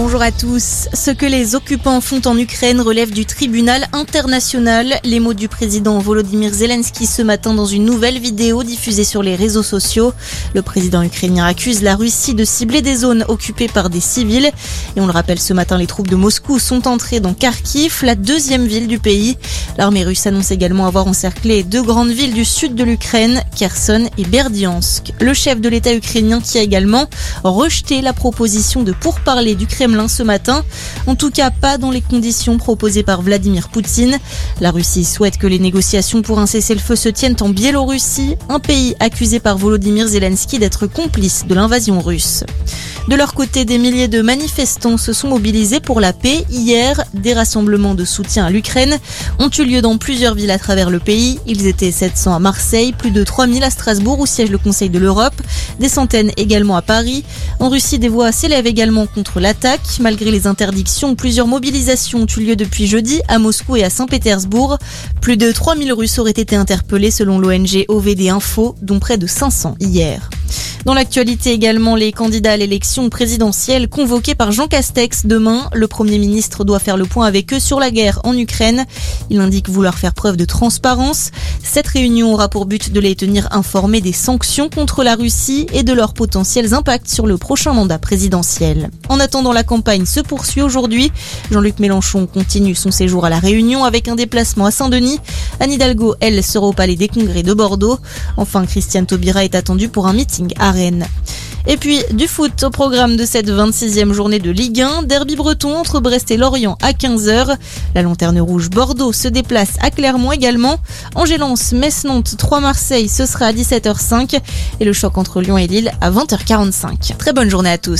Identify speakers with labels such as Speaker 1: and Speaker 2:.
Speaker 1: Bonjour à tous. Ce que les occupants font en Ukraine relève du tribunal international. Les mots du président Volodymyr Zelensky ce matin dans une nouvelle vidéo diffusée sur les réseaux sociaux. Le président ukrainien accuse la Russie de cibler des zones occupées par des civils. Et on le rappelle, ce matin, les troupes de Moscou sont entrées dans Kharkiv, la deuxième ville du pays. L'armée russe annonce également avoir encerclé deux grandes villes du sud de l'Ukraine, Kherson et Berdiansk. Le chef de l'État ukrainien qui a également rejeté la proposition de pourparler du Kremlin ce matin. En tout cas, pas dans les conditions proposées par Vladimir Poutine. La Russie souhaite que les négociations pour un cessez-le-feu se tiennent en Biélorussie, un pays accusé par Volodymyr Zelensky d'être complice de l'invasion russe. De leur côté, des milliers de manifestants se sont mobilisés pour la paix. Hier, des rassemblements de soutien à l'Ukraine ont eu lieu dans plusieurs villes à travers le pays. Ils étaient 700 à Marseille, plus de 3000 à Strasbourg où siège le Conseil de l'Europe, des centaines également à Paris. En Russie, des voix s'élèvent également contre l'attaque. Malgré les interdictions, plusieurs mobilisations ont eu lieu depuis jeudi à Moscou et à Saint-Pétersbourg. Plus de 3000 Russes auraient été interpellés selon l'ONG OVD Info, dont près de 500 hier. Dans l'actualité également, les candidats à l'élection présidentielle convoqués par Jean Castex demain. Le Premier ministre doit faire le point avec eux sur la guerre en Ukraine. Il indique vouloir faire preuve de transparence. Cette réunion aura pour but de les tenir informés des sanctions contre la Russie et de leurs potentiels impacts sur le prochain mandat présidentiel. En attendant, la campagne se poursuit aujourd'hui. Jean-Luc Mélenchon continue son séjour à la Réunion avec un déplacement à Saint-Denis. Anne Hidalgo, elle, sera au Palais des Congrès de Bordeaux. Enfin, Christiane Taubira est attendue pour un meeting Rennes. Et puis du foot au programme de cette 26e journée de Ligue 1, derby breton entre Brest et Lorient à 15h. La lanterne rouge Bordeaux se déplace à Clermont également. Angélance, Metz, Nantes, 3 Marseille, ce sera à 17h05 et le choc entre Lyon et Lille à 20h45. Très bonne journée à tous.